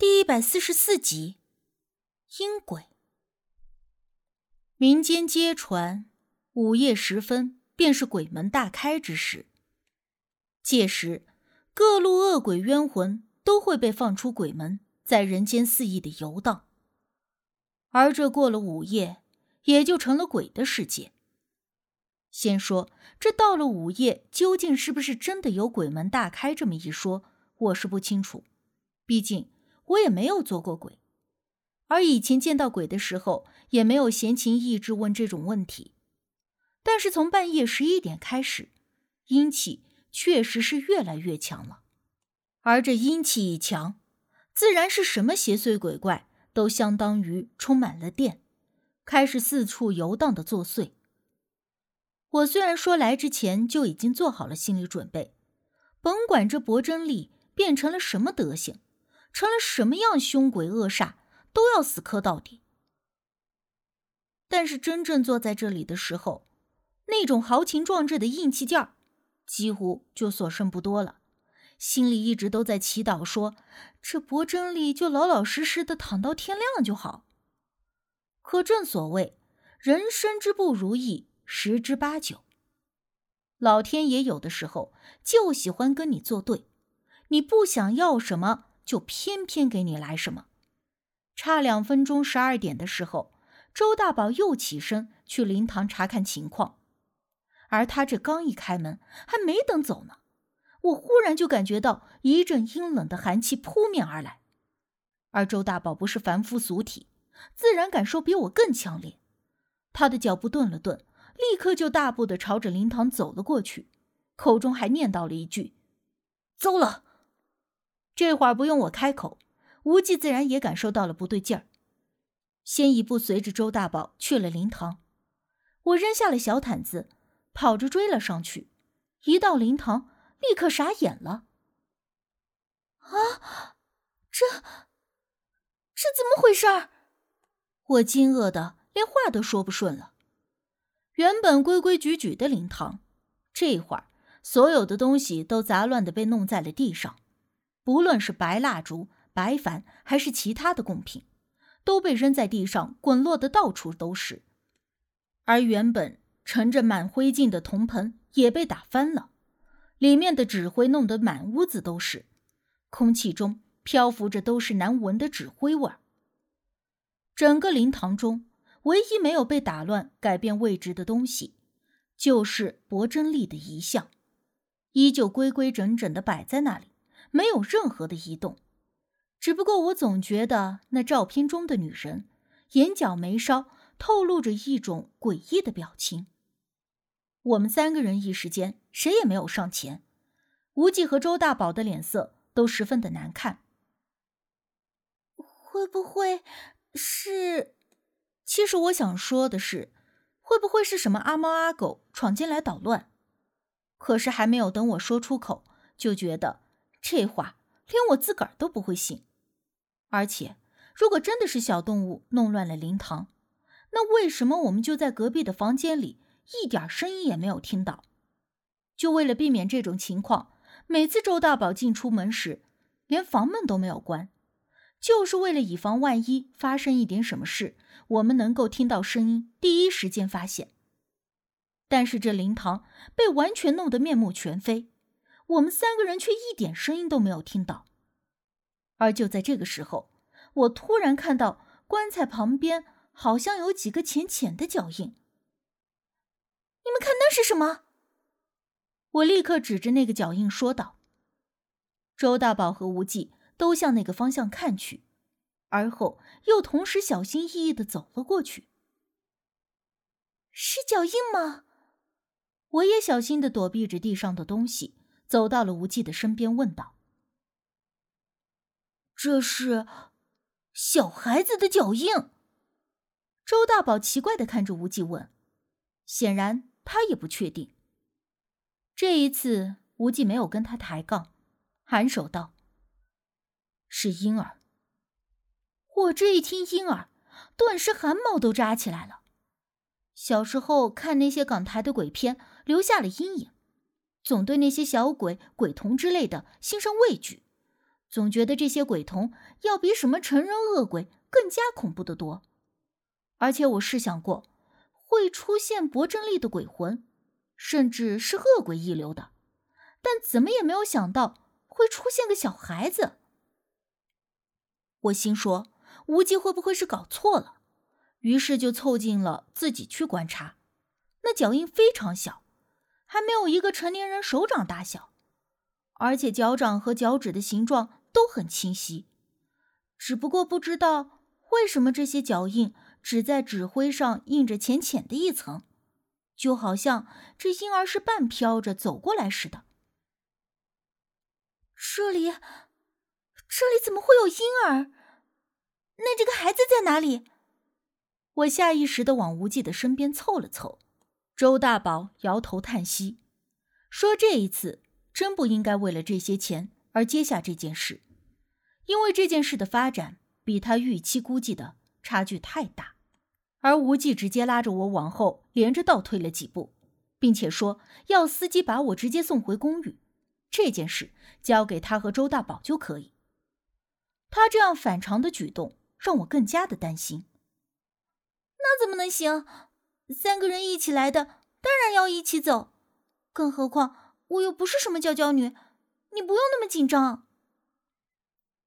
第一百四十四集，阴鬼。民间皆传，午夜时分便是鬼门大开之时。届时，各路恶鬼冤魂都会被放出鬼门，在人间肆意的游荡。而这过了午夜，也就成了鬼的世界。先说，这到了午夜，究竟是不是真的有鬼门大开这么一说，我是不清楚。毕竟。我也没有做过鬼，而以前见到鬼的时候，也没有闲情逸致问这种问题。但是从半夜十一点开始，阴气确实是越来越强了，而这阴气一强，自然是什么邪祟鬼怪都相当于充满了电，开始四处游荡的作祟。我虽然说来之前就已经做好了心理准备，甭管这薄真力变成了什么德行。成了什么样凶鬼恶煞，都要死磕到底。但是真正坐在这里的时候，那种豪情壮志的硬气劲儿，几乎就所剩不多了。心里一直都在祈祷，说这薄真力就老老实实的躺到天亮就好。可正所谓人生之不如意十之八九，老天爷有的时候就喜欢跟你作对，你不想要什么。就偏偏给你来什么？差两分钟十二点的时候，周大宝又起身去灵堂查看情况。而他这刚一开门，还没等走呢，我忽然就感觉到一阵阴冷的寒气扑面而来。而周大宝不是凡夫俗体，自然感受比我更强烈。他的脚步顿了顿，立刻就大步的朝着灵堂走了过去，口中还念叨了一句：“糟了。”这会儿不用我开口，无忌自然也感受到了不对劲儿，先一步随着周大宝去了灵堂。我扔下了小毯子，跑着追了上去。一到灵堂，立刻傻眼了。啊，这这怎么回事？我惊愕的连话都说不顺了。原本规规矩矩的灵堂，这会儿所有的东西都杂乱的被弄在了地上。不论是白蜡烛、白矾，还是其他的贡品，都被扔在地上，滚落的到处都是。而原本盛着满灰烬的铜盆也被打翻了，里面的纸灰弄得满屋子都是，空气中漂浮着都是难闻的纸灰味儿。整个灵堂中，唯一没有被打乱、改变位置的东西，就是博真丽的遗像，依旧规规整整的摆在那里。没有任何的移动，只不过我总觉得那照片中的女人眼角眉梢透露着一种诡异的表情。我们三个人一时间谁也没有上前，无忌和周大宝的脸色都十分的难看。会不会是？其实我想说的是，会不会是什么阿猫阿狗闯进来捣乱？可是还没有等我说出口，就觉得。这话连我自个儿都不会信，而且如果真的是小动物弄乱了灵堂，那为什么我们就在隔壁的房间里一点声音也没有听到？就为了避免这种情况，每次周大宝进出门时，连房门都没有关，就是为了以防万一发生一点什么事，我们能够听到声音，第一时间发现。但是这灵堂被完全弄得面目全非。我们三个人却一点声音都没有听到，而就在这个时候，我突然看到棺材旁边好像有几个浅浅的脚印。你们看那是什么？我立刻指着那个脚印说道。周大宝和无忌都向那个方向看去，而后又同时小心翼翼的走了过去。是脚印吗？我也小心的躲避着地上的东西。走到了无忌的身边，问道：“这是小孩子的脚印？”周大宝奇怪的看着无忌问，显然他也不确定。这一次，无忌没有跟他抬杠，颔首道：“是婴儿。”我这一听婴儿，顿时汗毛都扎起来了。小时候看那些港台的鬼片，留下了阴影。总对那些小鬼、鬼童之类的心生畏惧，总觉得这些鬼童要比什么成人恶鬼更加恐怖的多。而且我试想过，会出现薄正力的鬼魂，甚至是恶鬼一流的，但怎么也没有想到会出现个小孩子。我心说，无忌会不会是搞错了？于是就凑近了自己去观察，那脚印非常小，还没有一个成年人手掌大小，而且脚掌和脚趾的形状都很清晰。只不过不知道为什么这些脚印只在纸灰上印着浅浅的一层，就好像这婴儿是半飘着走过来似的。这里，这里怎么会有婴儿？那这个孩子在哪里？我下意识的往无忌的身边凑了凑。周大宝摇头叹息，说：“这一次真不应该为了这些钱而接下这件事，因为这件事的发展比他预期估计的差距太大。”而无忌直接拉着我往后连着倒退了几步，并且说要司机把我直接送回公寓，这件事交给他和周大宝就可以。他这样反常的举动让我更加的担心。那怎么能行？三个人一起来的，当然要一起走。更何况我又不是什么娇娇女，你不用那么紧张。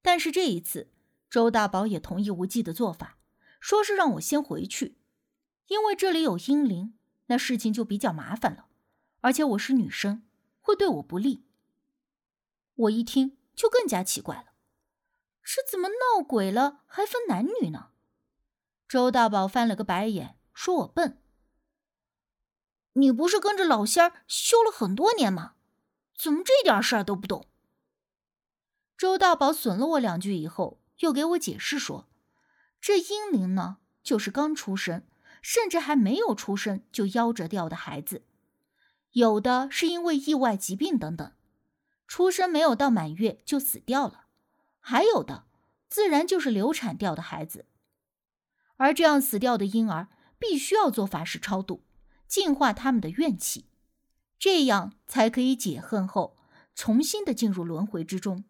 但是这一次，周大宝也同意无忌的做法，说是让我先回去，因为这里有阴灵，那事情就比较麻烦了。而且我是女生，会对我不利。我一听就更加奇怪了，这怎么闹鬼了还分男女呢？周大宝翻了个白眼，说我笨。你不是跟着老仙儿修了很多年吗？怎么这点事儿都不懂？周大宝损了我两句以后，又给我解释说，这婴灵呢，就是刚出生，甚至还没有出生就夭折掉的孩子，有的是因为意外、疾病等等，出生没有到满月就死掉了，还有的自然就是流产掉的孩子。而这样死掉的婴儿，必须要做法事超度，净化他们的怨气，这样才可以解恨后重新的进入轮回之中。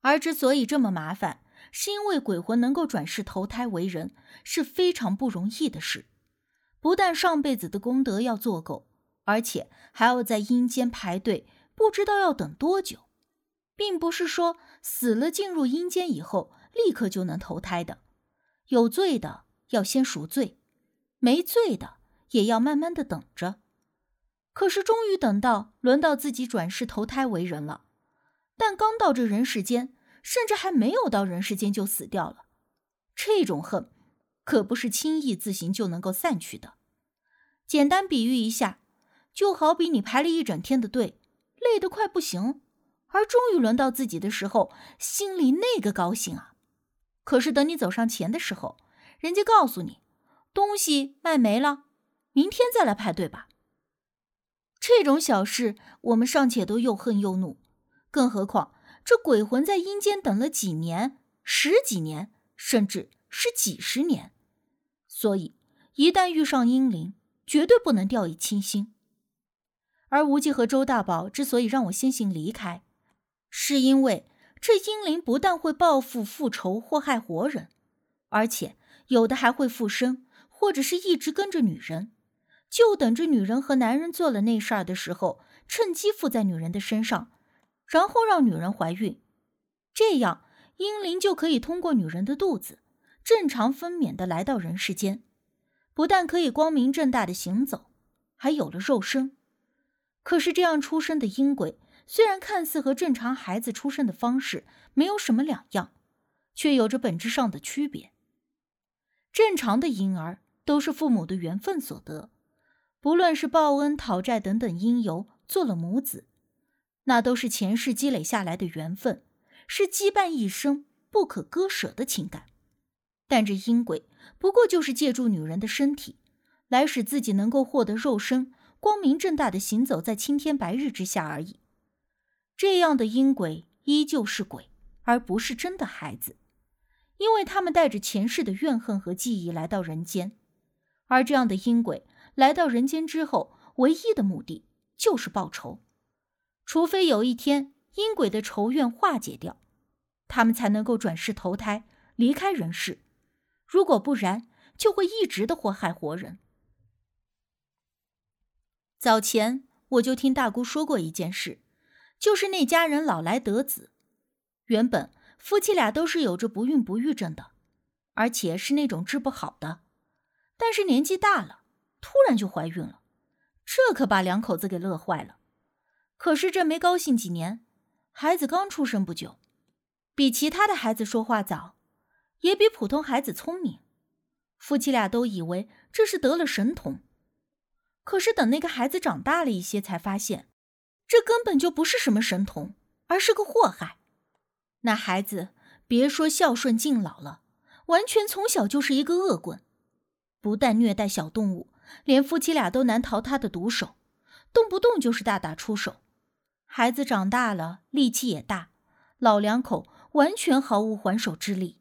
而之所以这么麻烦，是因为鬼魂能够转世投胎为人是非常不容易的事，不但上辈子的功德要做够，而且还要在阴间排队，不知道要等多久，并不是说死了进入阴间以后立刻就能投胎的。有罪的要先赎罪，没罪的也要慢慢的等着。可是终于等到轮到自己转世投胎为人了，但刚到这人世间，甚至还没有到人世间就死掉了。这种恨可不是轻易自行就能够散去的。简单比喻一下，就好比你排了一整天的队，累得快不行，而终于轮到自己的时候，心里那个高兴啊！可是等你走上前的时候，人家告诉你，东西卖没了，明天再来排队吧。这种小事，我们尚且都又恨又怒，更何况这鬼魂在阴间等了几年、十几年，甚至是几十年。所以，一旦遇上阴灵，绝对不能掉以轻心。而无忌和周大宝之所以让我先行离开，是因为。这阴灵不但会报复、复仇、祸害活人，而且有的还会附身，或者是一直跟着女人，就等着女人和男人做了那事儿的时候，趁机附在女人的身上，然后让女人怀孕，这样阴灵就可以通过女人的肚子正常分娩的来到人世间，不但可以光明正大的行走，还有了肉身。可是这样出生的阴鬼。虽然看似和正常孩子出生的方式没有什么两样，却有着本质上的区别。正常的婴儿都是父母的缘分所得，不论是报恩、讨债等等因由做了母子，那都是前世积累下来的缘分，是羁绊一生不可割舍的情感。但这阴鬼不过就是借助女人的身体，来使自己能够获得肉身，光明正大的行走在青天白日之下而已。这样的阴鬼依旧是鬼，而不是真的孩子，因为他们带着前世的怨恨和记忆来到人间，而这样的阴鬼来到人间之后，唯一的目的就是报仇。除非有一天阴鬼的仇怨化解掉，他们才能够转世投胎，离开人世。如果不然，就会一直的祸害活人。早前我就听大姑说过一件事，就是那家人老来得子，原本夫妻俩都是有着不孕不育症的，而且是那种治不好的，但是年纪大了，突然就怀孕了，这可把两口子给乐坏了。可是这没高兴几年，孩子刚出生不久，比其他的孩子说话早，也比普通孩子聪明，夫妻俩都以为这是得了神童。可是等那个孩子长大了一些，才发现，这根本就不是什么神童，而是个祸害。那孩子别说孝顺敬老了，完全从小就是一个恶棍，不但虐待小动物，连夫妻俩都难逃他的毒手，动不动就是大打出手。孩子长大了，力气也大，老两口完全毫无还手之力。